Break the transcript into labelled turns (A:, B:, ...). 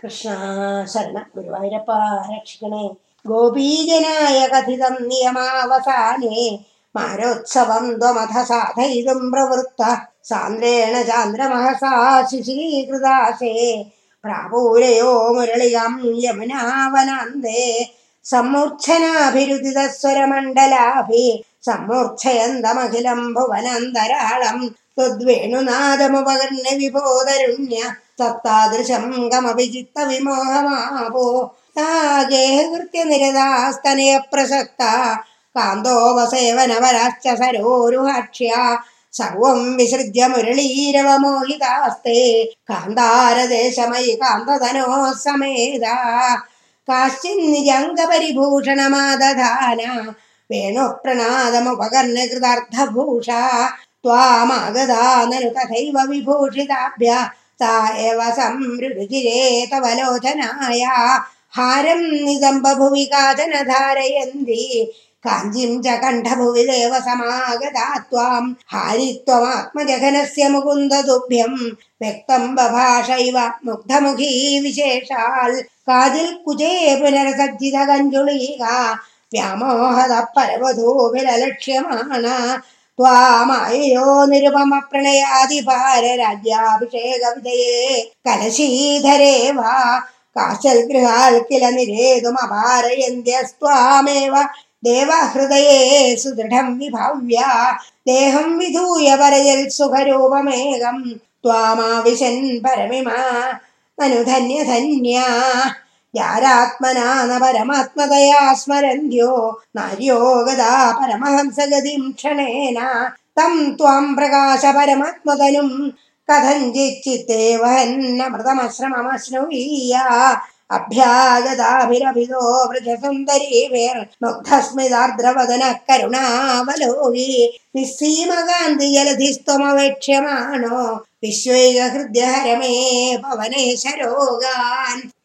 A: കൃഷ്ണ ശരണ ഗുരുവായൂരപ്പ രക്ഷിക്കണേ ഗോപീജനായ കഥിതം നിയമാവസാനേ. മാരോത്സവം ത്വമഥ സാധയിതും പ്രവൃത്ത സാന്ദ്രേണ ചാന്ദ്രമഹസാ ശിശീകൃതാശേ പ്രാപൂരയോ മുരളികം യമുനാവനാന്തേ. സമ്മൂർച്ഛനാഭിരുദിതസ്വരമണ്ഡലാഭി. സമ്മൂർച്ഛയന്തമഖിലം ഭുവനന്തരാളം ത്വദ്വേണുനാദമുപകർണ്യ വിഭോതരുണ്യ തത്താദൃശം ഗമവിചിത്തവിമോഹമാപോ കൃത്യനിരതാസ്തനയ പ്രസക്ത. കാന്തോപസേവനവരാശ്ച സരോരുഹാക്ഷ്യ സർവം വിസൃജ്യ മുരളീരവമോഹിതാസ്തേ. കാന്താരദേശമയി കാന്തതനോ സമേത കാശ്ചിന്നിജംഗപരിഭൂഷണമാദധാന വേണു പ്രണാദമുപകർണ കൃതാർത്ഥഭൂഷ ത്വാമാഗതാ നനു തഥൈവ വിഭൂഷിതാഭ്യ सा एव संमृडुचिरे तव लोचनाय हारं निदम्बभुवि काचन धारयन्ति काञ्चीं च कण्ठभुवि देव समागता त्वां हारित्वमात्मजघनस्य मुकुन्द तुभ्यं व्यक्तं बभाषैव मुग्धमुखी विशेषाल् काजिल् कुजे पुनरसज्जितगञ्जुलीका व्यामोहद परवधूभिरलक्ष्यमाणा ത്വാമയോ നിരുപമ പ്രണയാധിപാര രാജ്യാഭിഷേക വിജയേ കലശീധരേ വാ. കാശൽ ഗൃഹാൽ കില നിരേതും അപാരയന്ത്യസ്ത്വാമേവ ദേവഹൃദയേ സുദൃഢം വിഭാവ്യ. ദേഹം വിധൂയ പരയൽ സുഖരൂപമേകം. ത്വാമാവിശൻ പരമിമാ. അനുധന്യ ധന്യ യാരാത്മനാന പരമാത്മതയാ സ്മരന്ത്യോ? നാര്യോ ഗതാ പരമഹംസഗതിം ക്ഷണേന. തം ത്വാം പ്രകാശ പരമാത്മതനും കഥഞ്ചിച്ചിത്തേ വഹന്നമൃതമശ്രമമശ്നവീയ അഭ്യാഗതാഭിരഭിതോ വൃജസുന്ദരീവേർ മുഗ്ധസ്മിതാർദ്രവദന കരുണാവലോകി നിസ്സീമകാന്തി ജലധിസ്ത്വമവേക്ഷ്യമാണോ വിശ്വൈക ഹൃദ്യഹരമേ പവനേശരോഗാൻ